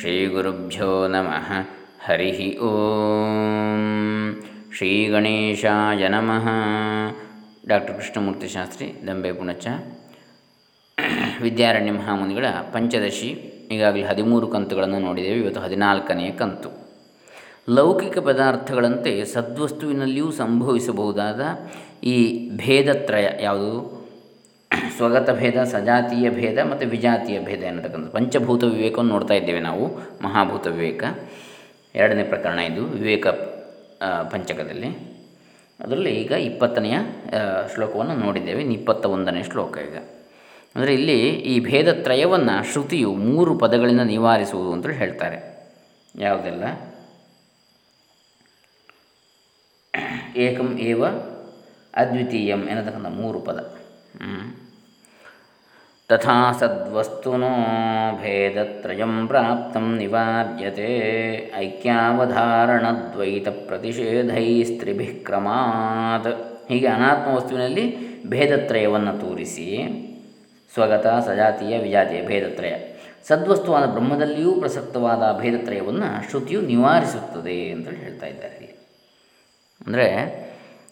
ಶ್ರೀಗುರುಭ್ಯೋ ನಮಃ. ಹರಿ ಓಂ. ಶ್ರೀ ಗಣೇಶಾಯ ನಮಃ. ಡಾಕ್ಟರ್ ಕೃಷ್ಣಮೂರ್ತಿ ಶಾಸ್ತ್ರಿ, ದಂಬೆ ಪುಣಚ. ವಿದ್ಯಾರಣ್ಯ ಮಹಾಮುನಿಗಳ ಪಂಚದಶಿ, ಈಗಾಗಲೇ ಹದಿಮೂರು ಕಂತುಗಳನ್ನು ನೋಡಿದ್ದೇವೆ, ಇವತ್ತು ಹದಿನಾಲ್ಕನೆಯ ಕಂತು. ಲೌಕಿಕ ಪದಾರ್ಥಗಳಂತೆ ಸದ್ವಸ್ತುವಿನಲ್ಲಿಯೂ ಸಂಭವಿಸಬಹುದಾದ ಈ ಭೇದತ್ರಯ ಯಾವುದು? ಸ್ವಗತ ಭೇದ ಸಜಾತೀಯ ಭೇದ ಮತ್ತು ವಿಜಾತೀಯ ಭೇದ ಎನ್ನತಕ್ಕಂಥ ಪಂಚಭೂತ ವಿವೇಕವನ್ನು ನೋಡ್ತಾ ಇದ್ದೇವೆ ನಾವು, ಮಹಾಭೂತ ವಿವೇಕ. ಎರಡನೇ ಪ್ರಕರಣ ಇದು, ವಿವೇಕ ಪಂಚಕದಲ್ಲಿ. ಅದರಲ್ಲಿ ಈಗ ಇಪ್ಪತ್ತನೆಯ ಶ್ಲೋಕವನ್ನು ನೋಡಿದ್ದೇವೆ ಇಪ್ಪತ್ತ ಒಂದನೇ ಶ್ಲೋಕ ಈಗ. ಅಂದರೆ ಇಲ್ಲಿ ಈ ಭೇದತ್ರಯವನ್ನು ಶ್ರುತಿಯು ಮೂರು ಪದಗಳಿಂದ ನಿವಾರಿಸುವುದು ಅಂತೇಳಿ ಹೇಳ್ತಾರೆ. ಯಾವುದೆಲ್ಲ? ಏಕಂ ಏವ ಅದ್ವಿತೀಯಂ ಎನ್ನತಕ್ಕಂಥ ಮೂರು ಪದ. ತಥಾ ಸದ್ವಸ್ತುನೋ ಭೇದತ್ರಯಂ ಪ್ರಾಪ್ತಂ ನಿವಾರ್ಯತೆ ಐಕ್ಯಾವಧಾರಣದ್ವೈತ ಪ್ರತಿಷೇಧೈಸ್ತ್ರಿಭಿಃ ಕ್ರಮಾತ್ ಹೀಗೆ ಅನಾತ್ಮ ವಸ್ತುವಿನಲ್ಲಿ ಭೇದತ್ರಯವನ್ನು ತೋರಿಸಿ, ಸ್ವಗತ, ಸಜಾತಿಯ, ವಿಜಾತೀಯ ಭೇದತ್ರಯ. ಸದ್ವಸ್ತುವಾದ ಬ್ರಹ್ಮದಲ್ಲಿಯೂ ಪ್ರಸಕ್ತವಾದ ಭೇದತ್ರಯವನ್ನು ಶ್ರುತಿಯು ನಿವಾರಿಸುತ್ತದೆ ಅಂತೇಳಿ ಹೇಳ್ತಾ ಇದ್ದಾರೆ. ಅಂದರೆ,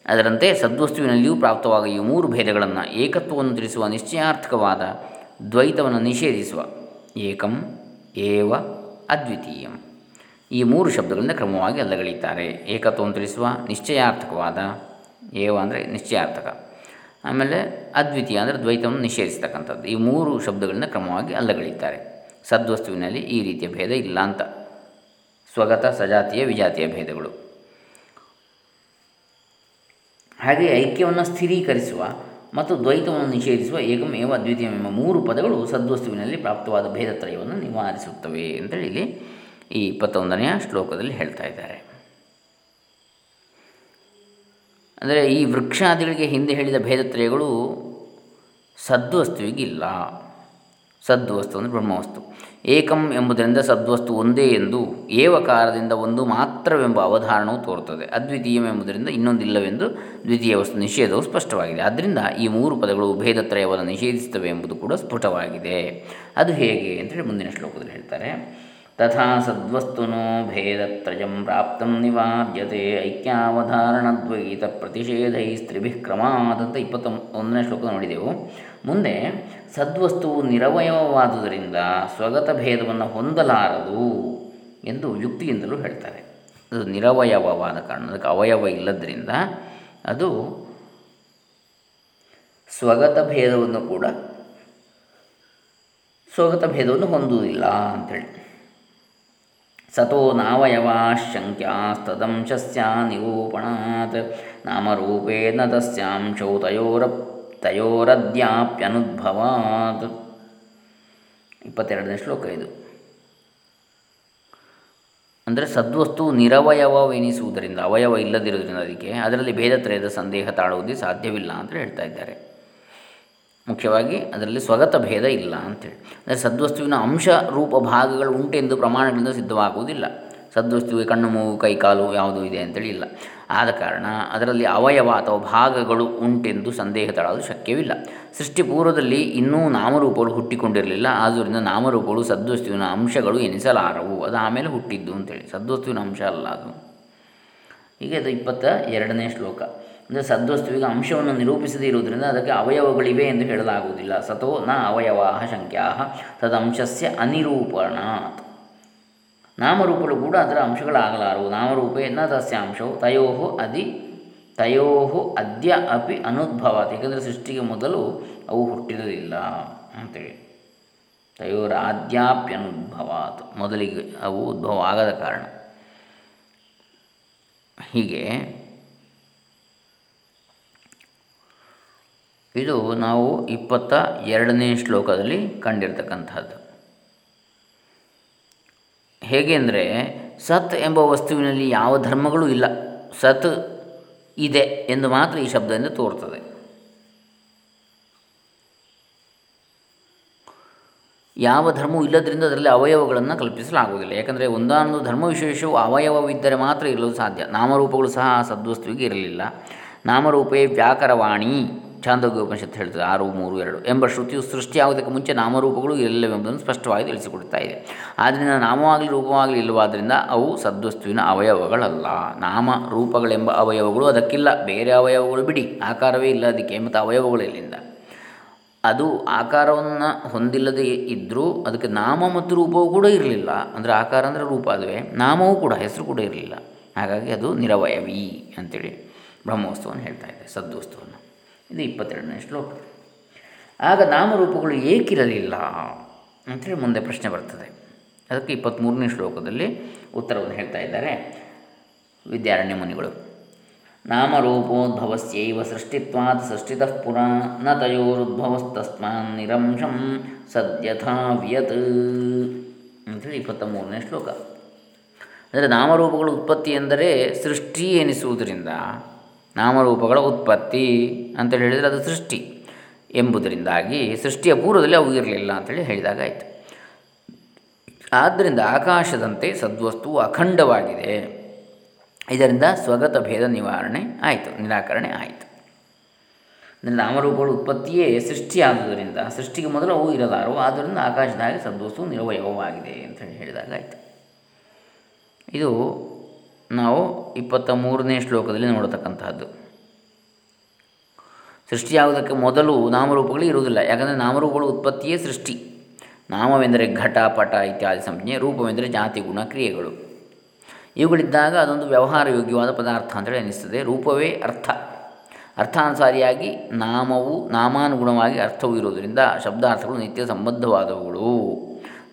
ಅದರಂತೆ ಸದ್ವಸ್ತುವಿನಲ್ಲಿಯೂ ಪ್ರಾಪ್ತವಾಗ ಈ ಮೂರು ಭೇದಗಳನ್ನು ಏಕತ್ವವನ್ನು ತಿಳಿಸುವ ನಿಶ್ಚಯಾರ್ಥಕವಾದ ದ್ವೈತವನ್ನು ನಿಷೇಧಿಸುವ. ಏಕಂ ಏವ ಅದ್ವಿತೀಯಂ. ಈ ಮೂರು ಶಬ್ದಗಳಿಂದ ಕ್ರಮವಾಗಿ ಅಲ್ಲಗಳೀತಾರೆ ಏಕತ್ವವನ್ನು ತಿಳಿಸುವ ನಿಶ್ಚಯಾರ್ಥಕವಾದ, ಏವ ಅಂದರೆ ನಿಶ್ಚಯಾರ್ಥಕ. ಆಮೇಲೆ ಅದ್ವಿತೀಯ ಅಂದರೆ ದ್ವೈತವನ್ನು ನಿಷೇಧಿಸ್ತಕ್ಕಂಥದ್ದು. ಈ ಮೂರು ಶಬ್ದಗಳಿಂದ ಕ್ರಮವಾಗಿ ಅಲ್ಲಗಳೆಯುತ್ತಾರೆ. ಸದ್ವಸ್ತುವಿನಲ್ಲಿ ಈ ರೀತಿಯ ಭೇದ ಇಲ್ಲ ಅಂತ. ಸ್ವಗತ, ಸಜಾತಿಯ, ವಿಜಾತಿಯ ಭೇದಗಳು. ಹಾಗೆ ಐಕ್ಯವನ್ನು ಸ್ಥಿರೀಕರಿಸುವ ಮತ್ತು ದ್ವೈತವನ್ನು ನಿಷೇಧಿಸುವ ಏಕಮೇವ ದ್ವಿತೀಯ ಅದ್ವಿತೀಯ ಎಂಬ ಮೂರು ಪದಗಳು ಸದ್ವಸ್ತುವಿನಲ್ಲಿ ಪ್ರಾಪ್ತವಾದ ಭೇದತ್ರಯವನ್ನು ನಿವಾರಿಸುತ್ತವೆ ಅಂತೇಳಿ ಇಲ್ಲಿ ಈ ಇಪ್ಪತ್ತೊಂದನೆಯ ಶ್ಲೋಕದಲ್ಲಿ ಹೇಳ್ತಾ ಇದ್ದಾರೆ. ಅಂದರೆ ಈ ವೃಕ್ಷಾದಿಗಳಿಗೆ ಹಿಂದೆ ಹೇಳಿದ ಭೇದತ್ರಯಗಳು ಸದ್ವಸ್ತುವಿಗಿಲ್ಲ. ಸದ್ವಸ್ತು ಅಂದರೆ ಬ್ರಹ್ಮವಸ್ತು. ಏಕಂ ಎಂಬುದರಿಂದ ಸದ್ವಸ್ತು ಒಂದೇ ಎಂದು ಏವಕಾರದಿಂದ ಒಂದು ಮಾತ್ರವೆಂಬ ಅವಧಾರಣವು ತೋರುತ್ತದೆ. ಅದ್ವಿತೀಯಂ ಎಂಬುದರಿಂದ ಇನ್ನೊಂದಿಲ್ಲವೆಂದು ದ್ವಿತೀಯ ವಸ್ತು ನಿಷೇಧವು ಸ್ಪಷ್ಟವಾಗಿದೆ. ಆದ್ದರಿಂದ ಈ ಮೂರು ಪದಗಳು ಭೇದತ್ರಯವನ್ನು ನಿಷೇಧಿಸುತ್ತವೆ ಎಂಬುದು ಕೂಡ ಸ್ಫುಟವಾಗಿದೆ. ಅದು ಹೇಗೆ ಅಂತೇಳಿ ಮುಂದಿನ ಶ್ಲೋಕದಲ್ಲಿ ಹೇಳ್ತಾರೆ. ತಥಾ ಸದ್ವಸ್ತುನೋ ಭೇದತ್ರಯಂ ಪ್ರಾಪ್ತಂ ನಿವಾರ್ಯತೆ ಐಕ್ಯಾವಧಾರಣದ್ವೈತ ಸ್ತ್ರಿಭಿಃ ಕ್ರಮಾದಂತ ಇಪ್ಪತ್ತ ಒಂದನೇ ಶ್ಲೋಕ ನೋಡಿದೆವು. ಮುಂದೆ ಸದ್ವಸ್ತುವು ನಿರವಯವಾದುದರಿಂದ ಸ್ವಗತ ಭೇದವನ್ನು ಹೊಂದಲಾರದು ಎಂದು ಯುಕ್ತಿಯಿಂದಲೂ ಹೇಳ್ತಾರೆ. ಅದು ನಿರವಯವವಾದ ಕಾರಣ, ಅದಕ್ಕೆ ಅವಯವ ಇಲ್ಲದರಿಂದ ಅದು ಸ್ವಗತ ಭೇದವನ್ನು ಕೂಡ, ಸ್ವಗತ ಭೇದವನ್ನು ಹೊಂದುವುದಿಲ್ಲ ಅಂಥೇಳಿ ಸತೋ ನಾವಯವಾಶಂಕ್ಯಾಸ್ತದಂಶಸ್ಯ ನಿರೂಪಣಾತ್ ನಾಮರೂಪೇನ ತಸ್ಯಾಂಶೌ ತಯೋರ ತಯೋರದ್ಯಾಪ್ಯನುದ್ಭವಾತ್. ಇಪ್ಪತ್ತೆರಡನೇ ಶ್ಲೋಕ ಇದು. ಅಂದರೆ ಸದ್ವಸ್ತು ನಿರವಯವವೆನಿಸುವುದರಿಂದ, ಅವಯವ ಇಲ್ಲದಿರುವುದರಿಂದ ಅದಕ್ಕೆ ಅದರಲ್ಲಿ ಭೇದತ್ರಯದ ಸಂದೇಹ ತಾಳುವುದೇ ಸಾಧ್ಯವಿಲ್ಲ ಅಂತ ಹೇಳ್ತಾ ಇದ್ದಾರೆ. ಮುಖ್ಯವಾಗಿ ಅದರಲ್ಲಿ ಸ್ವಗತ ಭೇದ ಇಲ್ಲ ಅಂತೇಳಿ ಅಂದರೆ ಸದ್ವಸ್ತುವಿನ ಅಂಶ ರೂಪ ಭಾಗಗಳು ಉಂಟೆಂದು ಪ್ರಮಾಣಗಳಿಂದ ಸಿದ್ಧವಾಗುವುದಿಲ್ಲ. ಸದ್ವಸ್ತುವಿಗೆ ಕಣ್ಣು ಮೂಗು ಕೈ ಕಾಲು ಯಾವುದು ಇದೆ ಅಂತೇಳಿ ಇಲ್ಲ. ಆದ ಕಾರಣ ಅದರಲ್ಲಿ ಅವಯವ ಅಥವಾ ಭಾಗಗಳು ಉಂಟೆಂದು ಸಂದೇಹ ತಳಲು ಶಕ್ಯವಿಲ್ಲ. ಸೃಷ್ಟಿಪೂರ್ವದಲ್ಲಿ ಇನ್ನೂ ನಾಮರೂಪಗಳು ಹುಟ್ಟಿಕೊಂಡಿರಲಿಲ್ಲ. ಆದ್ದರಿಂದ ನಾಮರೂಪಗಳು ಸದ್ವಸ್ತುವಿನ ಅಂಶಗಳು ಎನಿಸಲಾರವು. ಅದು ಆಮೇಲೆ ಹುಟ್ಟಿದ್ದು ಅಂತೇಳಿ. ಸದ್ವಸ್ತುವಿನ ಅಂಶ ಅಲ್ಲ ಅದು. ಹೀಗೆ ಅದು ಇಪ್ಪತ್ತ ಎರಡನೇ ಶ್ಲೋಕ. ಅಂದರೆ ಸದ್ವಸ್ತುವಿಗೆ ಅಂಶವನ್ನು ನಿರೂಪಿಸದೇ ಇರುವುದರಿಂದ ಅದಕ್ಕೆ ಅವಯವಗಳಿವೆ ಎಂದು ಹೇಳಲಾಗುವುದಿಲ್ಲ. ಸತೋ ನ ಅವಯವಾ ಶಂಕ್ಯಾ ತದಂಶಸ್ಯ ಅನಿರೂಪಣಾತ್. ನಾಮರೂಪಗಳು ಕೂಡ ಅದರ ಅಂಶಗಳಾಗಲಾರವು. ನಾಮರೂಪೇ ನ ತಸ್ಯಾಂಶವು. ತಯೋ ಅದಿ ತಯೋ ಅದ್ಯ ಅಪಿ ಅನುದ್ಭವಾತ್. ಏಕೆಂದರೆ ಸೃಷ್ಟಿಗೆ ಮೊದಲು ಅವು ಹುಟ್ಟಿರಲಿಲ್ಲ ಅಂತೇಳಿ. ತಯೋರಾದ್ಯಾಪ್ಯನುದ್ಭವಾತ್. ಮೊದಲಿಗೆ ಅವು ಉದ್ಭವ ಆಗದ ಕಾರಣ. ಹೀಗೆ ಇದು ನಾವು ಇಪ್ಪತ್ತ ಎರಡನೇ ಶ್ಲೋಕದಲ್ಲಿ ಕಂಡಿರ್ತಕ್ಕಂಥದ್ದು ಹೇಗೆ ಅಂದರೆ ಸತ್ ಎಂಬ ವಸ್ತುವಿನಲ್ಲಿ ಯಾವ ಧರ್ಮಗಳು ಇಲ್ಲ. ಸತ್ ಇದೆ ಎಂದು ಮಾತ್ರ ಈ ಶಬ್ದದಿಂದ ತೋರ್ತದೆ ಯಾವ ಧರ್ಮವೂ ಇಲ್ಲದರಿಂದ ಅದರಲ್ಲಿ ಅವಯವಗಳನ್ನು ಕಲ್ಪಿಸಲಾಗುವುದಿಲ್ಲ. ಯಾಕಂದರೆ ಒಂದಾನೊಂದು ಧರ್ಮ ವಿಶೇಷವು ಅವಯವವಿದ್ದರೆ ಮಾತ್ರ ಇರಲು ಸಾಧ್ಯ. ನಾಮರೂಪಗಳು ಸಹ ಆ ಸದ್ವಸ್ತುವಿಗೆ ಇರಲಿಲ್ಲ. ನಾಮರೂಪೇ ವ್ಯಾಕರವಾಣಿ. ಚಾಂದೋಗ್ಯ ಉಪನಿಷತ್ತು ಹೇಳ್ತದೆ, ಆರು, ಮೂರು, ಎರಡು ಎಂಬ ಶ್ರುತಿಯು ಸೃಷ್ಟಿಯಾಗುವುದಕ್ಕೆ ಮುಂಚೆ ನಾಮರೂಪಗಳು ಇರಲಿಲ್ಲವೆಂಬುದನ್ನು ಸ್ಪಷ್ಟವಾಗಿ ತಿಳಿಸಿಕೊಡ್ತಾ ಇದೆ. ಆದ್ದರಿಂದ ನಾಮವಾಗಲಿ, ರೂಪವಾಗಲಿ ಇಲ್ಲವಾದ್ದರಿಂದ ಅವು ಸದ್ವಸ್ತುವಿನ ಅವಯವಗಳಲ್ಲ. ನಾಮ ರೂಪಗಳೆಂಬ ಅವಯವಗಳು ಅದಕ್ಕಿಲ್ಲ, ಬೇರೆ ಅವಯವಗಳು ಬಿಡಿ, ಆಕಾರವೇ ಇಲ್ಲ, ಅದಕ್ಕೆ ಮತ್ತು ಅವಯವಗಳು ಎಲ್ಲಿಂದ ಅದು ಆಕಾರವನ್ನು ಹೊಂದಿಲ್ಲದೆ ಇದ್ದರೂ ಅದಕ್ಕೆ ನಾಮ ಮತ್ತು ರೂಪವೂ ಕೂಡ ಇರಲಿಲ್ಲ. ಅಂದರೆ ಆಕಾರ ಅಂದರೆ ರೂಪ ಅದುವೇ, ನಾಮವೂ ಕೂಡ, ಹೆಸರು ಕೂಡ ಇರಲಿಲ್ಲ. ಹಾಗಾಗಿ ಅದು ನಿರವಯವಿ ಅಂತೇಳಿ ಬ್ರಹ್ಮವಸ್ತುವನ್ನು ಹೇಳ್ತಾ ಇದೆ, ಸದ್ವಸ್ತುವನ್ನು. ಇದು ಇಪ್ಪತ್ತೆರಡನೇ ಶ್ಲೋಕ. ಆಗ ನಾಮರೂಪಗಳು ಏಕಿರಲಿಲ್ಲ ಅಂಥೇಳಿ ಮುಂದೆ ಪ್ರಶ್ನೆ ಬರ್ತದೆ. ಅದಕ್ಕೆ ಇಪ್ಪತ್ತ್ಮೂರನೇ ಶ್ಲೋಕದಲ್ಲಿ ಉತ್ತರವನ್ನು ಹೇಳ್ತಾ ಇದ್ದಾರೆ ವಿದ್ಯಾರಣ್ಯ ಮುನಿಗಳು. ನಾಮರೂಪೋದ್ಭವಸ್ಯೈವ ಸೃಷ್ಟಿತ್ವಾತ್ ಸೃಷ್ಟಿತಃ ಪುರ ನ ತಯೋರುದ್ಭವಸ್ತಸ್ಮಾನ್ ನಿರಂಶಂ ಸದ್ಯಥಾವ್ಯತ್ ಅಂಥೇಳಿ ಇಪ್ಪತ್ತ ಮೂರನೇ ಶ್ಲೋಕ. ಅಂದರೆ ನಾಮರೂಪಗಳ ಉತ್ಪತ್ತಿ ಎಂದರೆ ಸೃಷ್ಟಿ ಎನಿಸುವುದರಿಂದ ನಾಮರೂಪಗಳ ಉತ್ಪತ್ತಿ ಅಂತೇಳಿ ಹೇಳಿದರೆ ಅದು ಸೃಷ್ಟಿ ಎಂಬುದರಿಂದಾಗಿ ಸೃಷ್ಟಿಯ ಪೂರ್ವದಲ್ಲಿ ಅವು ಇರಲಿಲ್ಲ ಅಂತೇಳಿ ಹೇಳಿದಾಗ ಆಯಿತು. ಆದ್ದರಿಂದ ಆಕಾಶದಂತೆ ಸದ್ವಸ್ತು ಅಖಂಡವಾಗಿದೆ. ಇದರಿಂದ ಸ್ವಗತ ಭೇದ ನಿವಾರಣೆ ಆಯಿತು, ನಿರಾಕರಣೆ ಆಯಿತು. ನಾಮರೂಪಗಳ ಉತ್ಪತ್ತಿಯೇ ಸೃಷ್ಟಿಯಾದುದರಿಂದ, ಸೃಷ್ಟಿಗೆ ಮೊದಲು ಅವು ಇರಲಾರು ಆದ್ದರಿಂದ ಆಕಾಶದಾಗಿ ಸದ್ವಸ್ತು ನಿರ್ವಯವಾಗಿದೆ ಅಂತ ಹೇಳಿದಾಗ ಆಯಿತು. ಇದು ನಾವು ಇಪ್ಪತ್ತ ಮೂರನೇ ಶ್ಲೋಕದಲ್ಲಿ ನೋಡತಕ್ಕಂತಹದ್ದು. ಸೃಷ್ಟಿಯಾಗುವುದಕ್ಕೆ ಮೊದಲು ನಾಮರೂಪಗಳು ಇರುವುದಿಲ್ಲ. ಯಾಕಂದರೆ ನಾಮರೂಪಗಳು ಉತ್ಪತ್ತಿಯೇ ಸೃಷ್ಟಿ. ನಾಮವೆಂದರೆ ಘಟ, ಪಟ ಇತ್ಯಾದಿ ಸಂಜ್ಞೆ, ರೂಪವೆಂದರೆ ಜಾತಿ, ಗುಣ, ಕ್ರಿಯೆಗಳು. ಇವುಗಳಿದ್ದಾಗ ಅದೊಂದು ವ್ಯವಹಾರ ಯೋಗ್ಯವಾದ ಪದಾರ್ಥ ಅಂತೇಳಿ ಅನ್ನಿಸ್ತದೆ ರೂಪವೇ ಅರ್ಥ. ಅರ್ಥಾನುಸಾರಿಯಾಗಿ ನಾಮವು ನಾಮಾನುಗುಣವಾಗಿ ಅರ್ಥವು ಇರುವುದರಿಂದ ಶಬ್ದಾರ್ಥಗಳು ನಿತ್ಯ ಸಂಬದ್ಧವಾದವುಗಳು.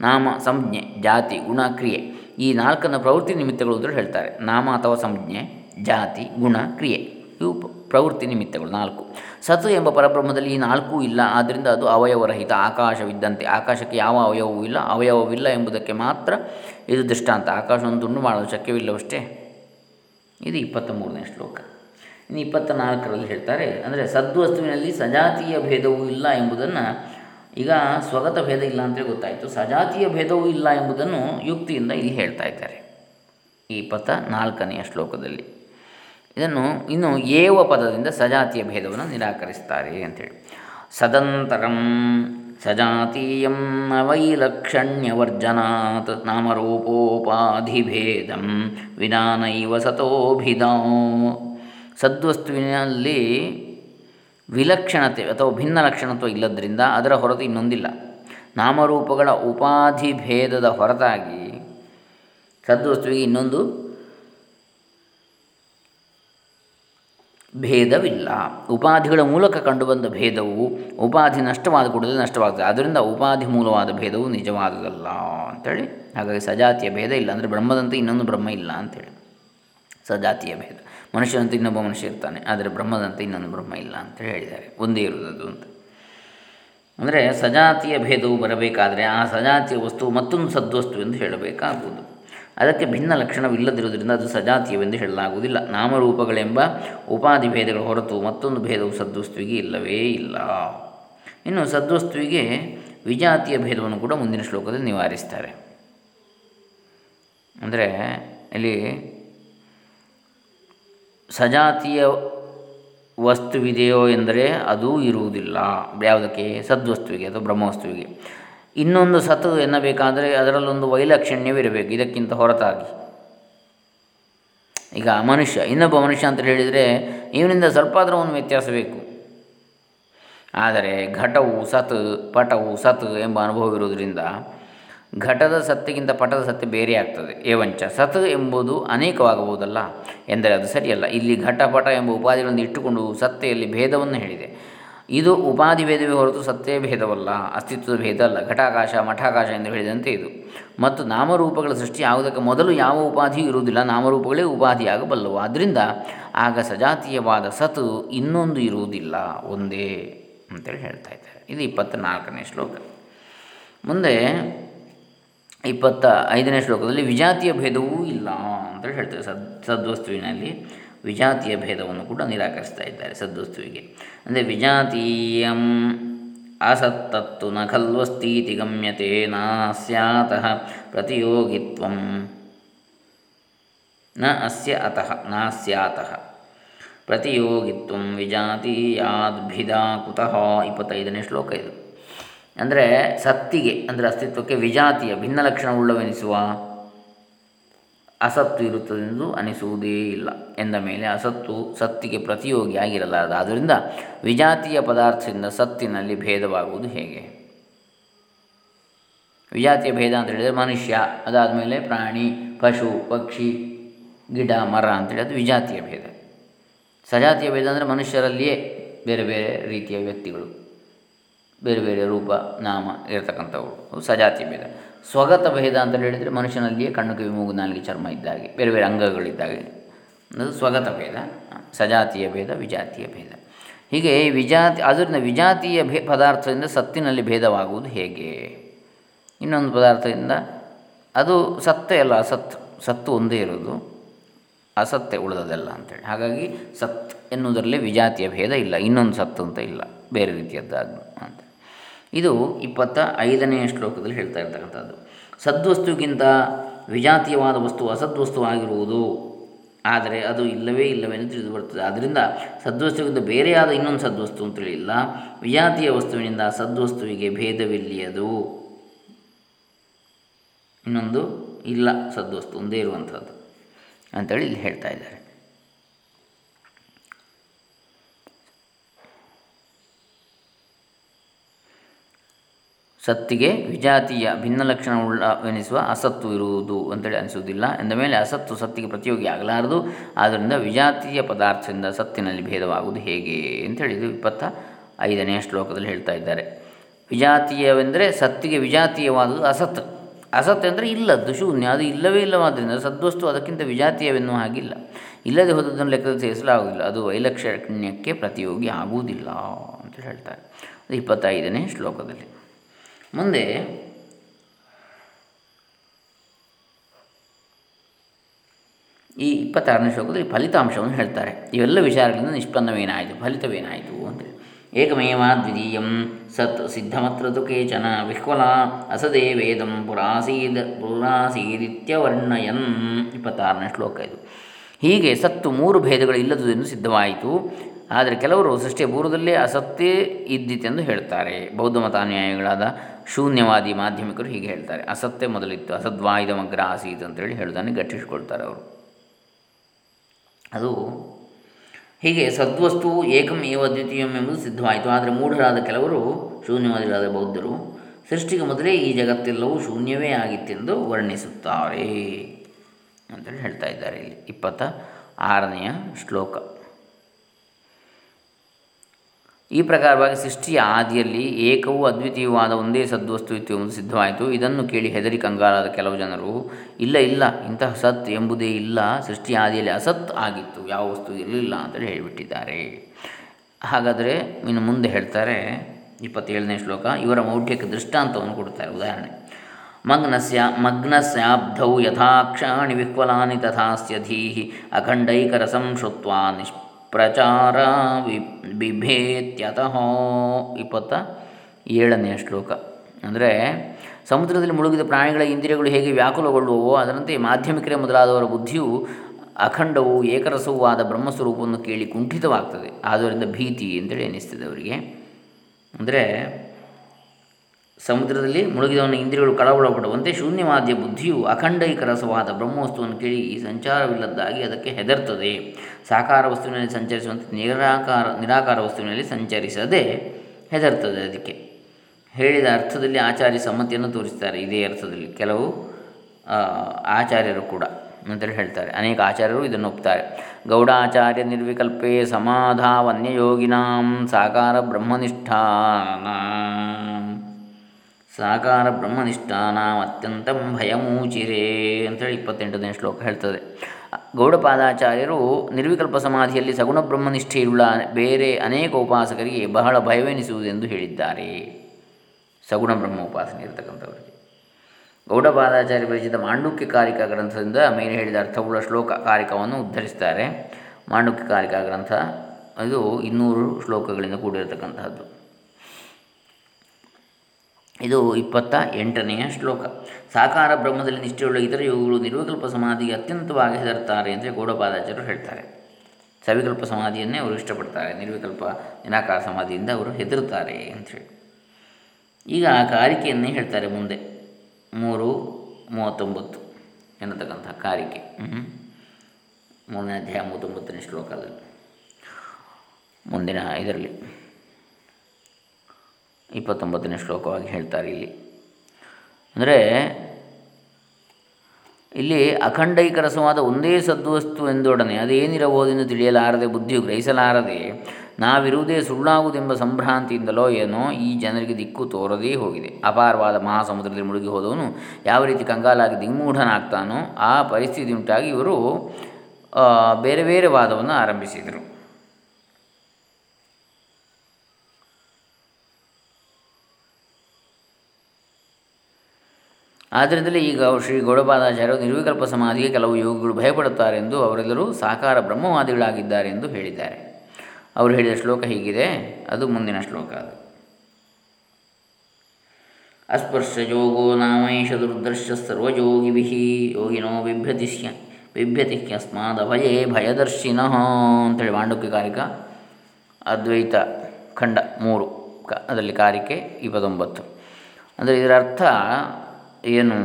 ನಾಮ, ಸಂಜ್ಞೆ, ಜಾತಿ, ಗುಣ, ಕ್ರಿಯೆ. ಈ ನಾಲ್ಕನ್ನು ಪ್ರವೃತ್ತಿ ನಿಮಿತ್ತಗಳು ಅಂತ ಹೇಳ್ತಾರೆ. ನಾಮ ಅಥವಾ ಸಂಜ್ಞೆ, ಜಾತಿ, ಗುಣ, ಕ್ರಿಯೆ. ಇವು ಪ್ರವೃತ್ತಿ ನಿಮಿತ್ತಗಳು ನಾಲ್ಕು. ಸತು ಎಂಬ ಪರಬ್ರಹ್ಮದಲ್ಲಿ ಈ ನಾಲ್ಕೂ ಇಲ್ಲ ಆದ್ದರಿಂದ ಅದು ಅವಯವರಹಿತ ಆಕಾಶವಿದ್ದಂತೆ. ಆಕಾಶಕ್ಕೆ ಯಾವ ಅವಯವವೂ ಇಲ್ಲ, ಅವಯವವಿಲ್ಲ ಎಂಬುದಕ್ಕೆ ಮಾತ್ರ ಇದು ದೃಷ್ಟಾಂತ. ಆಕಾಶವನ್ನು ತುಂಡು ಮಾಡಲು ಶಕ್ಯವಿಲ್ಲವಷ್ಟೇ? ಇದು ಇಪ್ಪತ್ತ ಮೂರನೇ ಶ್ಲೋಕ. ಇನ್ನು ಇಪ್ಪತ್ತ ನಾಲ್ಕರಲ್ಲಿ ಹೇಳ್ತಾರೆ, ಅಂದರೆ ಸದ್ವಸ್ತುವಿನಲ್ಲಿ ಸಜಾತಿಯ ಭೇದವೂ ಇಲ್ಲ ಎಂಬುದನ್ನು ಈಗ ಸ್ವಗತ ಭೇದ ಇಲ್ಲ ಅಂತೇಳಿ ಗೊತ್ತಾಯಿತು. ಸಜಾತಿಯ ಭೇದವೂ ಇಲ್ಲ ಎಂಬುದನ್ನು ಯುಕ್ತಿಯಿಂದ ಇಲ್ಲಿ ಹೇಳ್ತಾ ಇದ್ದಾರೆ. ಈ ಪಥ ನಾಲ್ಕನೆಯ ಶ್ಲೋಕದಲ್ಲಿ. ಇದನ್ನು ಇನ್ನು ಏವ ಪದದಿಂದ ಸಜಾತಿಯ ಭೇದವನ್ನು ನಿರಾಕರಿಸ್ತಾರೆ ಅಂಥೇಳಿ ಸದಂತರಂ ಸಜಾತೀಯಂ ವೈಲಕ್ಷಣ್ಯವರ್ಜನಾತ್ ನಾಮರೂಪೋಪಾಧಿಭೇದಂ ವಿನಾನೈವ ಸತೋಭಿದ ಸದ್ವಸ್ತುವಿನಲ್ಲಿ ವಿಲಕ್ಷಣತೆ ಅಥವಾ ಭಿನ್ನ ಲಕ್ಷಣತ್ವ ಇಲ್ಲದರಿಂದ ಅದರ ಹೊರತು ಇನ್ನೊಂದಿಲ್ಲ. ನಾಮರೂಪಗಳ ಉಪಾಧಿ ಭೇದದ ಹೊರತಾಗಿ ಸದ್ವಸ್ತುವಿಗೆ ಇನ್ನೊಂದು ಭೇದವಿಲ್ಲ. ಉಪಾಧಿಗಳ ಮೂಲಕ ಕಂಡುಬಂದ ಭೇದವು ಉಪಾಧಿ ನಷ್ಟವಾದ ಕೂಡಲೇ ನಷ್ಟವಾಗ್ತದೆ. ಅದರಿಂದ ಉಪಾಧಿ ಮೂಲವಾದ ಭೇದವು ನಿಜವಾದುದಲ್ಲ ಅಂಥೇಳಿ ಹಾಗಾಗಿ ಸಜಾತಿಯ ಭೇದ ಇಲ್ಲ ಅಂದರೆ ಬ್ರಹ್ಮದಂತೆ ಇನ್ನೊಂದು ಬ್ರಹ್ಮ ಇಲ್ಲ ಅಂಥೇಳಿ ಸಜಾತಿಯ ಭೇದ. ಮನುಷ್ಯನಂತೆ ಇನ್ನೊಬ್ಬ ಮನುಷ್ಯ ಇರ್ತಾನೆ, ಆದರೆ ಬ್ರಹ್ಮದಂತೆ ಇನ್ನೊಂದು ಬ್ರಹ್ಮ ಇಲ್ಲ ಅಂತ ಹೇಳಿದ್ದಾರೆ. ಒಂದೇ ಇರುವುದು ಅಂತ. ಅಂದರೆ ಸಜಾತಿಯ ಭೇದವು ಬರಬೇಕಾದರೆ ಆ ಸಜಾತಿಯ ವಸ್ತು ಮತ್ತೊಂದು ಸದ್ವಸ್ತು ಎಂದು ಹೇಳಬೇಕಾಗುವುದು. ಅದಕ್ಕೆ ಭಿನ್ನ ಲಕ್ಷಣವಿಲ್ಲದಿರುವುದರಿಂದ ಅದು ಸಜಾತಿಯವೆಂದು ಹೇಳಲಾಗುವುದಿಲ್ಲ. ನಾಮರೂಪಗಳೆಂಬ ಉಪಾಧಿ ಭೇದಗಳು ಹೊರತು ಮತ್ತೊಂದು ಭೇದವು ಸದ್ವಸ್ತುವಿಗೆ ಇಲ್ಲವೇ ಇಲ್ಲ. ಇನ್ನು ಸದ್ವಸ್ತುವಿಗೆ ವಿಜಾತಿಯ ಭೇದವನ್ನು ಕೂಡ ಮುಂದಿನ ಶ್ಲೋಕದಲ್ಲಿ ನಿವಾರಿಸ್ತಾರೆ. ಅಂದರೆ ಇಲ್ಲಿ ಸಜಾತಿಯ ವಸ್ತುವಿದೆಯೋ ಎಂದರೆ ಅದು ಇರುವುದಿಲ್ಲ. ಯಾವುದಕ್ಕೆ? ಸದ್ವಸ್ತುವಿಗೆ ಅಥವಾ ಬ್ರಹ್ಮವಸ್ತುವಿಗೆ. ಇನ್ನೊಂದು ಸತು ಎನ್ನಬೇಕಾದರೆ ಅದರಲ್ಲೊಂದು ವೈಲಕ್ಷಣ್ಯವಿರಬೇಕು ಇದಕ್ಕಿಂತ ಹೊರತಾಗಿ. ಈಗ ಮನುಷ್ಯ, ಇನ್ನೊಬ್ಬ ಮನುಷ್ಯ ಅಂತ ಹೇಳಿದರೆ ಇವನಿಂದ ಸ್ವಲ್ಪ ಆದರೂ ಒಂದು ವ್ಯತ್ಯಾಸ ಆದರೆ ಘಟವು ಸತ್, ಪಟವು ಸತ್ ಎಂಬ ಅನುಭವವಿರುವುದರಿಂದ ಘಟದ ಸತ್ತಿಗಿಂತ ಪಟದ ಸತ್ಯ ಬೇರೆ ಆಗ್ತದೆ. ಏವಂಚ ಸತ್ ಎಂಬುದು ಅನೇಕವಾಗಬಹುದಲ್ಲ? ಎಂದರೆ ಅದು ಸರಿಯಲ್ಲ. ಇಲ್ಲಿ ಘಟಪಟ ಎಂಬ ಉಪಾಧಿಗಳನ್ನು ಇಟ್ಟುಕೊಂಡು ಸತ್ತೆಯಲ್ಲಿ ಭೇದವನ್ನು ಹೇಳಿದೆ. ಇದು ಉಪಾಧಿ ಭೇದವೇ ಹೊರತು ಸತ್ಯ ಭೇದವಲ್ಲ. ಅಸ್ತಿತ್ವದ ಭೇದ ಅಲ್ಲ. ಘಟಾಕಾಶ, ಮಠಾಕಾಶ ಎಂದು ಹೇಳಿದಂತೆ ಇದು. ಮತ್ತು ನಾಮರೂಪಗಳ ಸೃಷ್ಟಿ ಆಗುವುದಕ್ಕೆ ಮೊದಲು ಯಾವ ಉಪಾಧಿಯೂ ಇರುವುದಿಲ್ಲ. ನಾಮರೂಪಗಳೇ ಉಪಾಧಿಯಾಗಬಲ್ಲವು. ಆದ್ದರಿಂದ ಆಗ ಸಜಾತೀಯವಾದ ಸತು ಇನ್ನೊಂದು ಇರುವುದಿಲ್ಲ. ಒಂದೇ ಅಂತೇಳಿ ಹೇಳ್ತಾ ಇದ್ದಾರೆ. ಇದು ಇಪ್ಪತ್ತ ನಾಲ್ಕನೇ ಶ್ಲೋಕ. ಮುಂದೆ ಇಪ್ಪತ್ತ ಐದನೇ ಶ್ಲೋಕದಲ್ಲಿ ವಿಜಾತಿಯ ಭೇದವೂ ಇಲ್ಲ ಅಂತೇಳಿ ಹೇಳ್ತಾರೆ ಸದ್ ಸದ್ವಸ್ತುವಿನಲ್ಲಿ. ವಿಜಾತಿಯ ಭೇದವನ್ನು ಕೂಡ ನಿರಾಕರಿಸ್ತಾ ಇದ್ದಾರೆ ಸದ್ವಸ್ತುವಿಗೆ. ಅಂದರೆ ವಿಜಾತೀಯಂ ಅಸತ್ತತ್ತು ನ ಖಲ್ವಸ್ತೀತಿ ಗಮ್ಯತೆ ನಾಸ್ಯಾತಃ ಪ್ರತಿಯೋಗಿತ್ವಂ. ನ ಅಸ್ಯ ಅತಃ ನಾಸ್ಯಾತಃ ಪ್ರತಿಯೋಗಿತ್ವಂ ವಿಜಾತೀಯಾದ್ಭಿದಾ ಕುತಃ ಇಪ್ಪತ್ತೈದನೇ ಶ್ಲೋಕ ಇದು. ಅಂದರೆ ಸತ್ತಿಗೆ, ಅಂದರೆ ಅಸ್ತಿತ್ವಕ್ಕೆ ವಿಜಾತಿಯ ಭಿನ್ನ ಲಕ್ಷಣವುಳ್ಳವೆನಿಸುವ ಅಸತ್ತು ಇರುತ್ತದೆಂದು ಅನಿಸುವುದೇ ಇಲ್ಲ. ಎಂದ ಮೇಲೆ ಅಸತ್ತು ಸತ್ತಿಗೆ ಪ್ರತಿಯೋಗಿ ಆಗಿರಲಾರದು. ಆದ್ದರಿಂದ ವಿಜಾತಿಯ ಪದಾರ್ಥದಿಂದ ಸತ್ತಿನಲ್ಲಿ ಭೇದವಾಗುವುದು ಹೇಗೆ? ವಿಜಾತಿಯ ಭೇದ ಅಂತ ಹೇಳಿದರೆ ಮನುಷ್ಯ ಅದಾದ ಮೇಲೆ ಪ್ರಾಣಿ, ಪಶು, ಪಕ್ಷಿ, ಗಿಡ, ಮರ ಅಂತೇಳಿ ಅದು ವಿಜಾತಿಯ ಭೇದ. ಸಜಾತಿಯ ಭೇದ ಅಂದರೆ ಮನುಷ್ಯರಲ್ಲಿಯೇ ಬೇರೆ ಬೇರೆ ರೀತಿಯ ವ್ಯಕ್ತಿಗಳು. ಬೇರೆ ಬೇರೆ ರೂಪ, ನಾಮ ಇರತಕ್ಕಂಥವು. ಸಜಾತಿ ಭೇದ. ಸ್ವಗತ ಭೇದ ಅಂತ ಹೇಳಿದರೆ ಮನುಷ್ಯನಲ್ಲಿಯೇ ಕಣ್ಣು ಕಿವಿ ಮೂಗು ನಾಲಿಗೆ ಚರ್ಮ ಇದ್ದಾಗೆ, ಬೇರೆ ಬೇರೆ ಅಂಗಗಳಿದ್ದಾಗೆ. ಅದು ಸ್ವಗತ ಭೇದ, ಸಜಾತಿಯ ಭೇದ, ವಿಜಾತಿಯ ಭೇದ. ಹೀಗೆ ವಿಜಾತಿ ಅದರಿಂದ ವಿಜಾತಿಯ ಭೇ, ಪದಾರ್ಥದಿಂದ ಸತ್ತಿನಲ್ಲಿ ಭೇದವಾಗುವುದು ಹೇಗೆ? ಇನ್ನೊಂದು ಪದಾರ್ಥದಿಂದ ಅದು ಸತ್ತೇ ಅಲ್ಲ ಅಸತ್ ಸತ್ತು ಒಂದೇ ಇರೋದು. ಅಸತ್ತೆ ಉಳಿದದೆಲ್ಲ ಅಂತೇಳಿ. ಹಾಗಾಗಿ ಸತ್ ಎನ್ನುವುದರಲ್ಲಿ ವಿಜಾತಿಯ ಭೇದ ಇಲ್ಲ, ಇನ್ನೊಂದು ಸತ್ತು ಅಂತ ಇಲ್ಲ, ಬೇರೆ ರೀತಿಯದ್ದಾದ ಅಂತ. ಇದು ಇಪ್ಪತ್ತ ಐದನೆಯ ಶ್ಲೋಕದಲ್ಲಿ ಹೇಳ್ತಾ ಇರ್ತಕ್ಕಂಥದ್ದು. ಸದ್ವಸ್ತುಗಿಂತ ವಿಜಾತೀಯವಾದ ವಸ್ತು ಅಸದ್ವಸ್ತು ಆಗಿರುವುದು. ಆದರೆ ಅದು ಇಲ್ಲವೇ ಇಲ್ಲವೇ ಎಂದು ತಿಳಿದು ಬರ್ತದೆ ಆದ್ದರಿಂದ ಸದ್ವಸ್ತುವಿಗಿಂತ ಬೇರೆಯಾದ ಇನ್ನೊಂದು ಸದ್ವಸ್ತು ಅಂತ ಇಲ್ಲ ವಿಜಾತಿಯ ವಸ್ತುವಿನಿಂದ ಸದ್ವಸ್ತುವಿಗೆ ಭೇದವಿಲ್ಲಿಯದು. ಇನ್ನೊಂದು ಇಲ್ಲ, ಸದ್ವಸ್ತು, ಒಂದೇ ಇರುವಂಥದ್ದು ಅಂತೇಳಿ ಇಲ್ಲಿ ಹೇಳ್ತಾ ಇದ್ದಾರೆ. ಸತ್ತಿಗೆ ವಿಜಾತಿಯ ಭಿನ್ನ ಲಕ್ಷಣವುಳ್ಳವೆನಿಸುವ ಅಸತ್ತು ಇರುವುದು ಅಂತೇಳಿ ಅನಿಸುವುದಿಲ್ಲ. ಎಂದ ಮೇಲೆ ಅಸತ್ತು ಸತ್ತಿಗೆ ಪ್ರತಿಯೋಗಿ ಆಗಲಾರದು. ಆದ್ದರಿಂದ ವಿಜಾತಿಯ ಪದಾರ್ಥದಿಂದ ಸತ್ತಿನಲ್ಲಿ ಭೇದವಾಗುವುದು ಹೇಗೆ ಅಂತೇಳಿ ಇದು ಇಪ್ಪತ್ತ ಐದನೆಯ ಶ್ಲೋಕದಲ್ಲಿ ಹೇಳ್ತಾ ಇದ್ದಾರೆ. ವಿಜಾತೀಯವೆಂದರೆ ಸತ್ತಿಗೆ ವಿಜಾತೀಯವಾದುದು ಅಸತ್. ಅಸತ್ ಅಂದರೆ ಇಲ್ಲದ್ದು, ಶೂನ್ಯ. ಅದು ಇಲ್ಲವೇ ಇಲ್ಲವಾದ್ದರಿಂದ ಸದ್ವಸ್ತು ಅದಕ್ಕಿಂತ ವಿಜಾತೀಯವೆನ್ನುವ ಹಾಗಿಲ್ಲ. ಇಲ್ಲದೆ ಹೋದದ್ದನ್ನು ಲೆಕ್ಕದಲ್ಲಿ ಸೇರಿಸಲಾಗುವುದಿಲ್ಲ. ಅದು ವೈಲಕ್ಷಣ್ಯಕ್ಕೆ ಪ್ರತಿಯೋಗಿ ಆಗುವುದಿಲ್ಲ ಅಂತ ಹೇಳ್ತಾರೆ. ಅದು ಇಪ್ಪತ್ತೈದನೇ ಶ್ಲೋಕದಲ್ಲಿ. ಮುಂದೆ ಈ ಇಪ್ಪತ್ತಾರನೇ ಶ್ಲೋಕದಲ್ಲಿ ಫಲಿತಾಂಶವನ್ನು ಹೇಳ್ತಾರೆ. ಇವೆಲ್ಲ ವಿಚಾರಗಳಿಂದ ನಿಷ್ಪನ್ನವೇನಾಯಿತು? ಫಲಿತವೇನಾಯಿತು ಅಂತೇಳಿ ಏಕಮೇವ ದ್ವಿತೀಯಂ ಸತ್ ಸಿದ್ಧಮತ್ರ ಕೇಚನ ವಿಹ್ವಲ ಅಸದೇ ವೇದಂ ಪುರಾಸೀದ ಪುರಾಸೀದಿತ್ಯವರ್ಣಯನ್. ಇಪ್ಪತ್ತಾರನೇ ಶ್ಲೋಕ ಇದು. ಹೀಗೆ ಸತ್ತು ಮೂರು ಭೇದಗಳು ಇಲ್ಲದುದೆಂದು ಸಿದ್ಧವಾಯಿತು. ಆದರೆ ಕೆಲವರು ಸೃಷ್ಟಿಯ ಪೂರ್ವದಲ್ಲೇ ಅಸತ್ಯ ಇದ್ದಿತೆಂದು ಹೇಳ್ತಾರೆ. ಬೌದ್ಧ ಮತಾನ್ಯಾಯಗಳಾದ ಶೂನ್ಯವಾದಿ ಮಾಧ್ಯಮಿಕರು ಹೀಗೆ ಹೇಳ್ತಾರೆ. ಅಸತ್ಯ ಮೊದಲಿತ್ತು. ಅಸದ್ವಾಯುಧ ಮಗ್ರ ಆಸೀತ್ ಅಂತೇಳಿ ಹೇಳುವುದನ್ನು ಗಟ್ಟಿಸಿಕೊಳ್ತಾರೆ ಅವರು. ಅದು ಹೀಗೆ ಸದ್ವಸ್ತು ಏಕಂ ಏವ ದ್ವಿತೀಯಂ ಎಂಬುದು ಸಿದ್ಧವಾಯಿತು. ಆದರೆ ಮೂಢರಾದ ಕೆಲವರು, ಶೂನ್ಯವಾದಿಗಳಾದ ಬೌದ್ಧರು, ಸೃಷ್ಟಿಗೆ ಮೊದಲೇ ಈ ಜಗತ್ತೆಲ್ಲವೂ ಶೂನ್ಯವೇ ಆಗಿತ್ತೆಂದು ವರ್ಣಿಸುತ್ತಾರೆ ಅಂತೇಳಿ ಹೇಳ್ತಾ ಇದ್ದಾರೆ ಇಲ್ಲಿ. ಇಪ್ಪತ್ತ ಆರನೆಯ ಶ್ಲೋಕ. ಈ ಪ್ರಕಾರವಾಗಿ ಸೃಷ್ಟಿಯ ಆದಿಯಲ್ಲಿ ಏಕವೂ ಅದ್ವಿತೀಯವಾದ ಒಂದೇ ಸದ್ವಸ್ತು ಇತ್ತು ಎಂಬುದು ಸಿದ್ಧವಾಯಿತು. ಇದನ್ನು ಕೇಳಿ ಹೆದರಿ ಕಂಗಾಲಾದ ಕೆಲವು ಜನರು, ಇಲ್ಲ ಇಲ್ಲ, ಇಂತಹ ಸತ್ ಎಂಬುದೇ ಇಲ್ಲ, ಸೃಷ್ಟಿಯ ಆದಿಯಲ್ಲಿ ಅಸತ್ ಆಗಿತ್ತು, ಯಾವ ವಸ್ತು ಇರಲಿಲ್ಲ ಅಂತೇಳಿ ಹೇಳಿಬಿಟ್ಟಿದ್ದಾರೆ ಹಾಗಾದರೆ ಇನ್ನು ಮುಂದೆ ಹೇಳ್ತಾರೆ, ಇಪ್ಪತ್ತೇಳನೇ ಶ್ಲೋಕ, ಇವರ ಮೌಢ್ಯಕ್ಕೆ ದೃಷ್ಟಾಂತವನ್ನು ಕೊಡ್ತಾರೆ ಉದಾಹರಣೆ, ಮಗ್ನಸ್ಯ, ಮಗ್ನಸ್ಯಾಬ್ಧೌ ಯಥಾಕ್ಷಾಣಿ ವಿಹ್ವಲಾನಿ ತಥಾಸ್ಯ ಧೀಹಿ ಅಖಂಡೈಕರಸಂ ಶುತ್ವಾ ನಿಷ್ ಪ್ರಚಾರ ವಿ ಬಿಭೇತ್ಯತಃ ಇಪ್ಪತ್ತ ಏಳನೆಯ ಶ್ಲೋಕ. ಅಂದರೆ, ಸಮುದ್ರದಲ್ಲಿ ಮುಳುಗಿದ ಪ್ರಾಣಿಗಳ ಇಂದ್ರಿಯಗಳು ಹೇಗೆ ವ್ಯಾಕುಲಗೊಳ್ಳುವವೋ, ಅದರಂತೆ ಮಾಧ್ಯಮಿಕರೇ ಮೊದಲಾದವರ ಬುದ್ಧಿಯು ಅಖಂಡವು ಏಕರಸವೂ ಆದ ಬ್ರಹ್ಮಸ್ವರೂಪವನ್ನು ಕೇಳಿ ಕುಂಠಿತವಾಗ್ತದೆ. ಆದ್ದರಿಂದ ಭೀತಿ ಅಂತೇಳಿ ಅನ್ನಿಸ್ತದೆ ಅವರಿಗೆ. ಅಂದರೆ ಸಮುದ್ರದಲ್ಲಿ ಮುಳುಗಿದವನ ಇಂದ್ರಿಯಗಳು ಕಳವಳಪಡುವಂತೆ ಶೂನ್ಯವಾದ್ಯ ಬುದ್ಧಿಯು ಅಖಂಡೈಕ ರಸವಾದ ಬ್ರಹ್ಮವಸ್ತುವನ್ನು ಕೇಳಿ ಈ ಸಂಚಾರವಿಲ್ಲದ್ದಾಗಿ ಅದಕ್ಕೆ ಹೆದರ್ತದೆ. ಸಾಕಾರ ವಸ್ತುವಿನಲ್ಲಿ ಸಂಚರಿಸುವಂತೆ ನಿರಾಕಾರ ನಿರಾಕಾರ ವಸ್ತುವಿನಲ್ಲಿ ಸಂಚರಿಸದೆ ಹೆದರ್ತದೆ ಅದಕ್ಕೆ. ಹೇಳಿದ ಅರ್ಥದಲ್ಲಿ ಆಚಾರ್ಯ ಸಮ್ಮತಿಯನ್ನು ತೋರಿಸ್ತಾರೆ. ಇದೇ ಅರ್ಥದಲ್ಲಿ ಕೆಲವು ಆಚಾರ್ಯರು ಕೂಡ ಅಂತೇಳಿ ಹೇಳ್ತಾರೆ. ಅನೇಕ ಆಚಾರ್ಯರು ಇದನ್ನು ಒಪ್ತಾರೆ. ಗೌಡಾಚಾರ್ಯ ನಿರ್ವಿಕಲ್ಪೆ ಸಮಾಧಾವನ್ಯಯೋಗಿನಾಂ ಸಾಕಾರ ಬ್ರಹ್ಮನಿಷ್ಠಾನ. ಸಾಕಾರ ಬ್ರಹ್ಮನಿಷ್ಠಾನಾಮತ್ಯಂತಂ ಭಯಮೂಚಿರೇ ಅಂತೇಳಿ ಇಪ್ಪತ್ತೆಂಟನೇ ಶ್ಲೋಕ ಹೇಳ್ತದೆ. ಗೌಡಪಾದಾಚಾರ್ಯರು ನಿರ್ವಿಕಲ್ಪ ಸಮಾಧಿಯಲ್ಲಿ ಸಗುಣ ಬ್ರಹ್ಮನಿಷ್ಠೆಯುಳ್ಳ ಬೇರೆ ಅನೇಕ ಉಪಾಸಕರಿಗೆ ಬಹಳ ಭಯವೆನಿಸುವುದೆಂದು ಹೇಳಿದ್ದಾರೆ. ಸಗುಣ ಬ್ರಹ್ಮ ಉಪಾಸನೆ ಇರತಕ್ಕಂಥವರಿಗೆ. ಗೌಡಪಾದಾಚಾರ್ಯ ಪರಿಚಿತ ಮಾಂಡುಕ್ಯ ಕಾರಿಕ ಗ್ರಂಥದಿಂದ ಮೇಲೆ ಹೇಳಿದ ಅರ್ಥವುಳ್ಳ ಶ್ಲೋಕ ಕಾರಿಕವನ್ನು ಉದ್ಧರಿಸ್ತಾರೆ. ಮಾಂಡುಕ್ಯ ಕಾರಿಕಾ ಗ್ರಂಥ ಅದು ಇನ್ನೂರು ಶ್ಲೋಕಗಳಿಂದ ಕೂಡಿರತಕ್ಕಂತಹದ್ದು. ಇದು ಇಪ್ಪತ್ತ ಎಂಟನೆಯ ಶ್ಲೋಕ. ಸಾಕಾರ ಬ್ರಹ್ಮದಲ್ಲಿ ನಿಷ್ಠೆಯುಳ್ಳ ಇತರ ಯೋಗಗಳು ನಿರ್ವಿಕಲ್ಪ ಸಮಾಧಿಗೆ ಅತ್ಯಂತವಾಗಿ ಹೆದರ್ತಾರೆ ಅಂದರೆ ಗೌಡಪಾದಾಚಾರ್ಯರು ಹೇಳ್ತಾರೆ. ಸವಿಕಲ್ಪ ಸಮಾಧಿಯನ್ನೇ ಅವರು ಇಷ್ಟಪಡ್ತಾರೆ. ನಿರ್ವಿಕಲ್ಪ ನಿರಾಕಾರ ಸಮಾಧಿಯಿಂದ ಅವರು ಹೆದರುತ್ತಾರೆ ಅಂಥೇಳಿ ಈಗ ಆ ಕಾರಿಕೆಯನ್ನೇ ಹೇಳ್ತಾರೆ ಮುಂದೆ. ಮೂರು, ಮೂವತ್ತೊಂಬತ್ತು ಎನ್ನತಕ್ಕಂಥ ಕಾರಿಕೆ. ಮೂರನೇ ಅಧ್ಯಾಯ ಮೂವತ್ತೊಂಬತ್ತನೇ ಶ್ಲೋಕದಲ್ಲಿ. ಮುಂದಿನ ಇದರಲ್ಲಿ. ಇಪ್ಪತ್ತೊಂಬತ್ತನೇ ಶ್ಲೋಕವಾಗಿ ಹೇಳ್ತಾರೆ ಇಲ್ಲಿ. ಅಂದರೆ ಇಲ್ಲಿ ಅಖಂಡೈಕ ರಸವಾದ ಒಂದೇ ಸದ್ವಸ್ತು ಎಂದೊಡನೆ ಅದೇನಿರಬಹುದೆಂದು ತಿಳಿಯಲಾರದೆ ಬುದ್ಧಿಯು ಗ್ರಹಿಸಲಾರದೆ ನಾವಿರುವುದೇ ಸುಳ್ಳಾಗುವುದೆಂಬ ಸಂಭ್ರಾಂತಿಯಿಂದಲೋ ಏನೋ ಈ ಜನರಿಗೆ ದಿಕ್ಕು ತೋರದೇ ಹೋಗಿದೆ. ಅಪಾರವಾದ ಮಹಾಸಮುದ್ರದಲ್ಲಿ ಮುಳುಗಿ ಹೋದವನು ಯಾವ ರೀತಿ ಕಂಗಾಲಾಗಿ ದಿಗ್ಮೂಢನಾಗ್ತಾನೋ ಆ ಪರಿಸ್ಥಿತಿ ಉಂಟಾಗಿ ಇವರು ಬೇರೆ ಬೇರೆ ವಾದವನ್ನು ಆರಂಭಿಸಿದರು. ಆದ್ದರಿಂದಲೇ ಈಗ ಶ್ರೀ ಗೌಡಪಾದಾಚಾರ್ಯರು ನಿರ್ವಿಕಲ್ಪ ಸಮಾಧಿಗೆ ಕೆಲವು ಯೋಗಿಗಳು ಭಯಪಡುತ್ತಾರೆ ಎಂದು ಅವರೆಲ್ಲರೂ ಸಾಕಾರ ಬ್ರಹ್ಮವಾದಿಗಳಾಗಿದ್ದಾರೆ ಎಂದು ಹೇಳಿದ್ದಾರೆ. ಅವರು ಹೇಳಿದ ಶ್ಲೋಕ ಹೀಗಿದೆ, ಅದು ಮುಂದಿನ ಶ್ಲೋಕ ಅದು. ಅಸ್ಪರ್ಶ ಯೋಗೋ ನಾಮೈಷ ದುರ್ದರ್ಶ ಸರ್ವಯೋಗಿಭಿ ಯೋಗಿನೋ ಬಿಭ್ಯತಿ ಅಸ್ಮಾದ ಭಯೇ ಭಯದರ್ಶಿನಃ ಅಂತೇಳಿ ಮಾಂಡುಕ್ಯ ಕಾರಿಕ, ಅದ್ವೈತ ಖಂಡ ಮೂರು ಕ, ಅದರಲ್ಲಿ ಕಾರಿಕೆ ಇಪ್ಪತ್ತೊಂಬತ್ತು. ಅಂದರೆ ಇದರ ಅರ್ಥ ಏನು?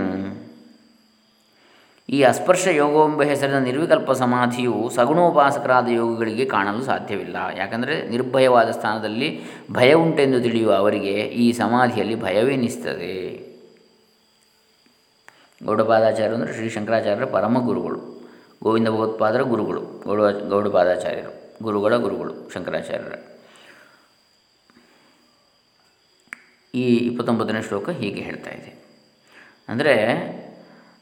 ಈ ಅಸ್ಪರ್ಶ ಯೋಗವೆಂಬ ಹೆಸರಿನ ನಿರ್ವಿಕಲ್ಪ ಸಮಾಧಿಯು ಸಗುಣೋಪಾಸಕರಾದ ಯೋಗಿಗಳಿಗೆ ಕಾಣಲು ಸಾಧ್ಯವಿಲ್ಲ. ಯಾಕಂದರೆ ನಿರ್ಭಯವಾದ ಸ್ಥಾನದಲ್ಲಿ ಭಯ ಉಂಟೆಂದು ತಿಳಿಯುವ ಅವರಿಗೆ ಈ ಸಮಾಧಿಯಲ್ಲಿ ಭಯವೇನಿಸ್ತದೆ ಗೌಡಪಾದಾಚಾರ್ಯರು ಅಂದರೆ ಶ್ರೀ ಶಂಕರಾಚಾರ್ಯರ ಪರಮ ಗುರುಗಳು, ಗೋವಿಂದ ಭಗವತ್ಪಾದರ ಗುರುಗಳು, ಗೌಡ, ಗೌಡಪಾದಾಚಾರ್ಯರು, ಗುರುಗಳ ಗುರುಗಳು, ಶಂಕರಾಚಾರ್ಯರ. ಈ ಇಪ್ಪತ್ತೊಂಬತ್ತನೇ ಶ್ಲೋಕ ಹೀಗೆ ಹೇಳ್ತಾ ಇದೆ. ಅಂದರೆ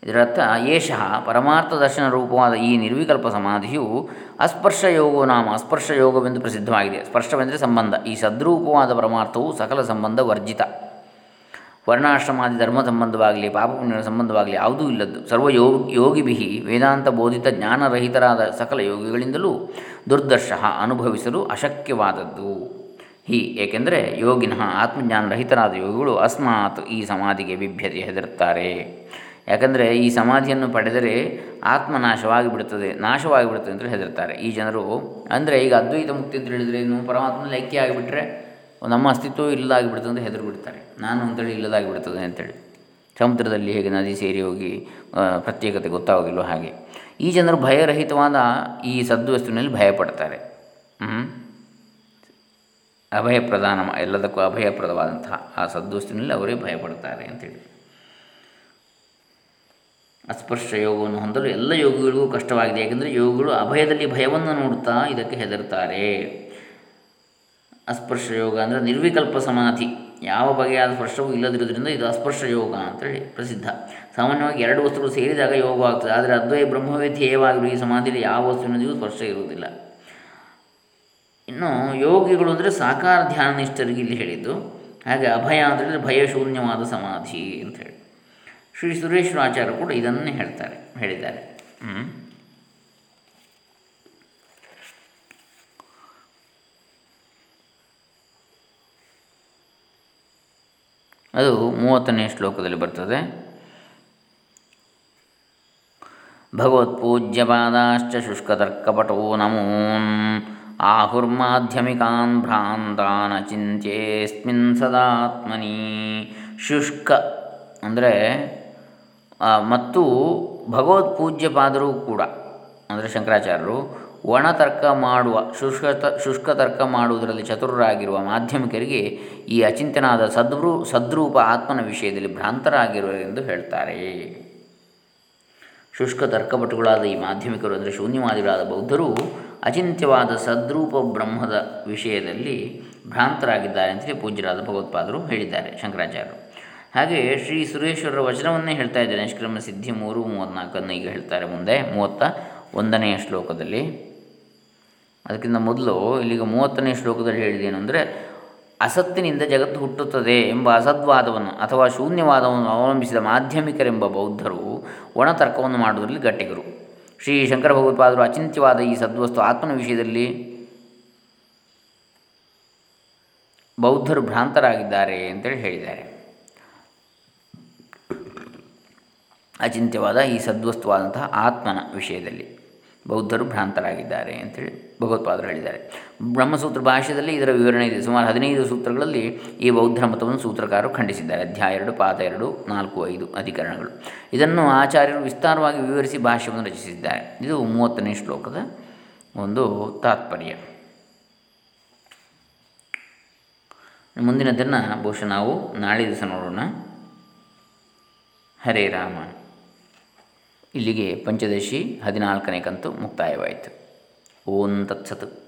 ಇದರರ್ಥ ಏಷಃ ಪರಮಾರ್ಥ ದರ್ಶನ ರೂಪವಾದ ಈ ನಿರ್ವಿಕಲ್ಪ ಸಮಾಧಿಯು ಅಸ್ಪರ್ಶ ಯೋಗೋನಾಮ ಅಸ್ಪರ್ಶ ಯೋಗವೆಂದು ಪ್ರಸಿದ್ಧವಾಗಿದೆ. ಸ್ಪರ್ಶವೆಂದರೆ ಸಂಬಂಧ. ಈ ಸದ್ರೂಪವಾದ ಪರಮಾರ್ಥವು ಸಕಲ ಸಂಬಂಧ ವರ್ಜಿತ. ವರ್ಣಾಶ್ರಮಾದಿ ಧರ್ಮ ಸಂಬಂಧವಾಗಲಿ ಪಾಪ ಪುಣ್ಯಗಳ ಸಂಬಂಧವಾಗಲಿ ಯಾವುದೂ ಇಲ್ಲದ್ದು. ಸರ್ವ ಯೋಗಿ ಯೋಗಿಭಿ ವೇದಾಂತ ಬೋಧಿತ ಜ್ಞಾನರಹಿತರಾದ ಸಕಲ ಯೋಗಿಗಳಿಂದಲೂ ದುರ್ದರ್ಶ ಅನುಭವಿಸಲು ಅಶಕ್ಯವಾದದ್ದು. ಹಿ, ಏಕೆಂದರೆ ಯೋಗಿನಃ ಆತ್ಮಜ್ಞಾನರಹಿತರಾದ ಯೋಗಿಗಳು ಅಸ್ಮಾತ್ ಈ ಸಮಾಧಿಗೆ ಬಿಭ್ಯತೆ ಹೆದರುತ್ತಾರೆ. ಯಾಕಂದರೆ ಈ ಸಮಾಧಿಯನ್ನು ಪಡೆದರೆ ಆತ್ಮ ನಾಶವಾಗಿ ಬಿಡುತ್ತದೆ ನಾಶವಾಗಿ ಬಿಡುತ್ತದೆ ಅಂತ ಹೆದರ್ತಾರೆ ಈ ಜನರು, ಅಂದರೆ ಈಗ ಅದ್ವೈತ ಮುಕ್ತಿ ಅಂತ ಹೇಳಿದರೆ ಇನ್ನು ಪರಮಾತ್ಮನಲ್ಲಿ ಐಕ್ಯ ಆಗಿಬಿಟ್ರೆ ನಮ್ಮ ಅಸ್ತಿತ್ವ ಇಲ್ಲದಾಗಿಬಿಡ್ತದೆ ಅಂತ ಹೆದರು ಬಿಡ್ತಾರೆ ನಾನು ಅಂತೇಳಿ ಇಲ್ಲದಾಗಿ ಬಿಡ್ತದೆ ಅಂತೇಳಿ. ಸಮುದ್ರದಲ್ಲಿ ಹೇಗೆ ನದಿ ಸೇರಿ ಹೋಗಿ ಪ್ರತ್ಯೇಕತೆ ಗೊತ್ತಾಗೋದಿಲ್ಲೋ ಹಾಗೆ. ಈ ಜನರು ಭಯರಹಿತವಾದ ಈ ಸದ್ವಸ್ತುವಿನಲ್ಲಿ ಭಯಪಡ್ತಾರೆ. ಅಭಯ ಪ್ರಧಾನ ಎಲ್ಲದಕ್ಕೂ ಅಭಯಪ್ರದವಾದಂತಹ ಆ ಸದ್ವಸ್ತುವಿನಲ್ಲಿ ಅವರೇ ಭಯಪಡ್ತಾರೆ ಅಂತೇಳಿ. ಅಸ್ಪರ್ಶ ಯೋಗವನ್ನು ಹೊಂದಲು ಎಲ್ಲ ಯೋಗಿಗಳಿಗೂ ಕಷ್ಟವಾಗಿದೆ. ಯಾಕೆಂದರೆ ಯೋಗಿಗಳು ಅಭಯದಲ್ಲಿ ಭಯವನ್ನು ನೋಡುತ್ತಾ ಇದಕ್ಕೆ ಹೆದರುತ್ತಾರೆ. ಅಸ್ಪರ್ಶ ಯೋಗ ಅಂದರೆ ನಿರ್ವಿಕಲ್ಪ ಸಮಾಧಿ. ಯಾವ ಬಗೆಯಾದ ಸ್ಪರ್ಶವೂ ಇಲ್ಲದಿರುವುದರಿಂದ ಇದು ಅಸ್ಪರ್ಶ ಯೋಗ ಅಂತೇಳಿ ಪ್ರಸಿದ್ಧ. ಸಾಮಾನ್ಯವಾಗಿ ಎರಡು ವಸ್ತುಗಳು ಸೇರಿದಾಗ ಯೋಗವಾಗ್ತದೆ. ಆದರೆ ಅದ್ವೈ ಬ್ರಹ್ಮವೇ ಧ್ಯೇಯವಾಗಿರುವ ಈ ಸಮಾಧಿಯಲ್ಲಿ ಯಾವ ವಸ್ತುವಿನದಿಗೂ ಸ್ಪರ್ಶ ಇರುವುದಿಲ್ಲ. ಇನ್ನು ಯೋಗಿಗಳು ಅಂದರೆ ಸಾಕಾರ ಧ್ಯಾನ ನಿಷ್ಠರಿಗೆ ಇಲ್ಲಿ ಹೇಳಿದ್ದು. ಹಾಗೆ ಅಭಯ ಅಂದರೆ ಭಯಶೂನ್ಯವಾದ ಸಮಾಧಿ ಅಂತೇಳಿ ಶ್ರೀ ಸುರೇಶ್ವರಾಚಾರ್ಯ ಕೂಡ ಇದನ್ನೇ ಹೇಳ್ತಾರೆ, ಹೇಳಿದ್ದಾರೆ. ಅದು ಮೂವತ್ತನೇ ಶ್ಲೋಕದಲ್ಲಿ ಬರ್ತದೆ. ಭಗವತ್ಪೂಜ್ಯಪಾದಾಶ್ಚ ಶುಷ್ಕತರ್ಕಪಟೋ ನಮೋನ್. ಆಹುರ್ಮಾಧ್ಯಮಿಕಾನ್ ಭ್ರಾಂತಾನ ಚಿಂತೆಸ್ಮಿನ್ ಸದಾತ್ಮನಿ ಶುಷ್ಕ ಅಂದರೆ ಮತ್ತು ಭಗವತ್ಪೂಜ್ಯಪಾದರು ಕೂಡ, ಅಂದರೆ ಶಂಕರಾಚಾರ್ಯರು ಒಣತರ್ಕ ಮಾಡುವ ಶುಷ್ಕ ಶುಷ್ಕ ತರ್ಕ ಮಾಡುವುದರಲ್ಲಿ ಚತುರರಾಗಿರುವ ಮಾಧ್ಯಮಿಕರಿಗೆ ಈ ಅಚಿಂತನಾದ ಸದ್ರೂ ಸದ್ರೂಪ ಆತ್ಮನ ವಿಷಯದಲ್ಲಿ ಭ್ರಾಂತರಾಗಿರುವರೆಂದು ಹೇಳ್ತಾರೆ. ಶುಷ್ಕ ತರ್ಕಪಟುಗಳಾದ ಈ ಮಾಧ್ಯಮಿಕರು ಅಂದರೆ ಶೂನ್ಯವಾದಿಗಳಾದ ಬೌದ್ಧರು ಅಚಿಂತ್ಯವಾದ ಸದ್ರೂಪ ಬ್ರಹ್ಮದ ವಿಷಯದಲ್ಲಿ ಭ್ರಾಂತರಾಗಿದ್ದಾರೆ ಅಂತೇಳಿ ಪೂಜ್ಯರಾದ ಭಗವತ್ಪಾದರು ಹೇಳಿದ್ದಾರೆ ಶಂಕರಾಚಾರ್ಯರು. ಹಾಗೆ ಶ್ರೀ ಸುರೇಶ್ವರರ ವಚನವನ್ನೇ ಹೇಳ್ತಾ ಇದ್ದಾರೆ ನಿಷ್ಕ್ರಮ ಸಿದ್ಧಿ ಮೂರು ಮೂವತ್ತ್ನಾಲ್ಕನ್ನು ಈಗ ಹೇಳ್ತಾರೆ ಮುಂದೆ. ಮೂವತ್ತ ಒಂದನೆಯ ಶ್ಲೋಕದಲ್ಲಿ. ಅದಕ್ಕಿಂತ ಮೊದಲು ಇಲ್ಲಿಗ ಮೂವತ್ತನೇ ಶ್ಲೋಕದಲ್ಲಿ ಹೇಳಿದೇನು ಅಂದರೆ, ಅಸತ್ತಿನಿಂದ ಜಗತ್ತು ಹುಟ್ಟುತ್ತದೆ ಎಂಬ ಅಸದ್ವಾದವನ್ನು ಅಥವಾ ಶೂನ್ಯವಾದವನ್ನು ಅವಲಂಬಿಸಿದ ಮಾಧ್ಯಮಿಕರೆಂಬ ಬೌದ್ಧರು ಒಣತರ್ಕವನ್ನು ಮಾಡುವುದರಲ್ಲಿ ಗಟ್ಟಿಗರು. ಶ್ರೀ ಶಂಕರ ಭಗವತ್ಪಾದರು ಅಚಿಂತ್ಯವಾದ ಈ ಸದ್ವಸ್ತು ಆತ್ಮನ ವಿಷಯದಲ್ಲಿ ಬೌದ್ಧರು ಭ್ರಾಂತರಾಗಿದ್ದಾರೆ ಅಂತೇಳಿ ಹೇಳಿದ್ದಾರೆ. ಅಚಿಂತ್ಯವಾದ ಈ ಸದ್ವಸ್ತುವಾದಂತಹ ಆತ್ಮನ ವಿಷಯದಲ್ಲಿ. ಬೌದ್ಧರು ಭ್ರಾಂತರಾಗಿದ್ದಾರೆ ಅಂತೇಳಿ ಭಗವತ್ಪಾದರು ಹೇಳಿದ್ದಾರೆ. ಬ್ರಹ್ಮಸೂತ್ರ ಭಾಷೆಯಲ್ಲಿ ಇದರ ವಿವರಣೆ ಇದೆ. ಸುಮಾರು ಹದಿನೈದು ಸೂತ್ರಗಳಲ್ಲಿ ಈ ಬೌದ್ಧರ ಮತವನ್ನು ಸೂತ್ರಕಾರರು ಖಂಡಿಸಿದ್ದಾರೆ. ಅಧ್ಯಾಯ ಎರಡು, ಪಾದ ಎರಡು, ನಾಲ್ಕು, ಐದು ಅಧಿಕರಣಗಳು. ಇದನ್ನು ಆಚಾರ್ಯರು ವಿಸ್ತಾರವಾಗಿ ವಿವರಿಸಿ ಭಾಷ್ಯವನ್ನು ರಚಿಸಿದ್ದಾರೆ. ಇದು ಮೂವತ್ತನೇ ಶ್ಲೋಕದ ಒಂದು ತಾತ್ಪರ್ಯ. ಮುಂದಿನದನ್ನು ಬಹುಶಃ ನಾವು ನಾಳೆ ದಿವಸ ನೋಡೋಣ. ಹರೇ ರಾಮ. ಇಲ್ಲಿಗೆ ಪಂಚದಶಿ ಹದಿನಾಲ್ಕನೇ ಕಂತು ಮುಕ್ತಾಯವಾಯಿತು. ಓಂ ತತ್ಸತ್.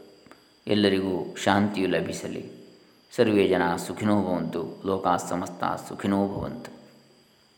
ಎಲ್ಲರಿಗೂ ಶಾಂತಿಯು ಲಭಿಸಲಿ. ಸರ್ವೇ ಜನ ಸುಖಿನೋ ಭವಂತು. ಲೋಕಾ ಸಮಸ್ತ ಸುಖಿನೋ ಭವಂತು.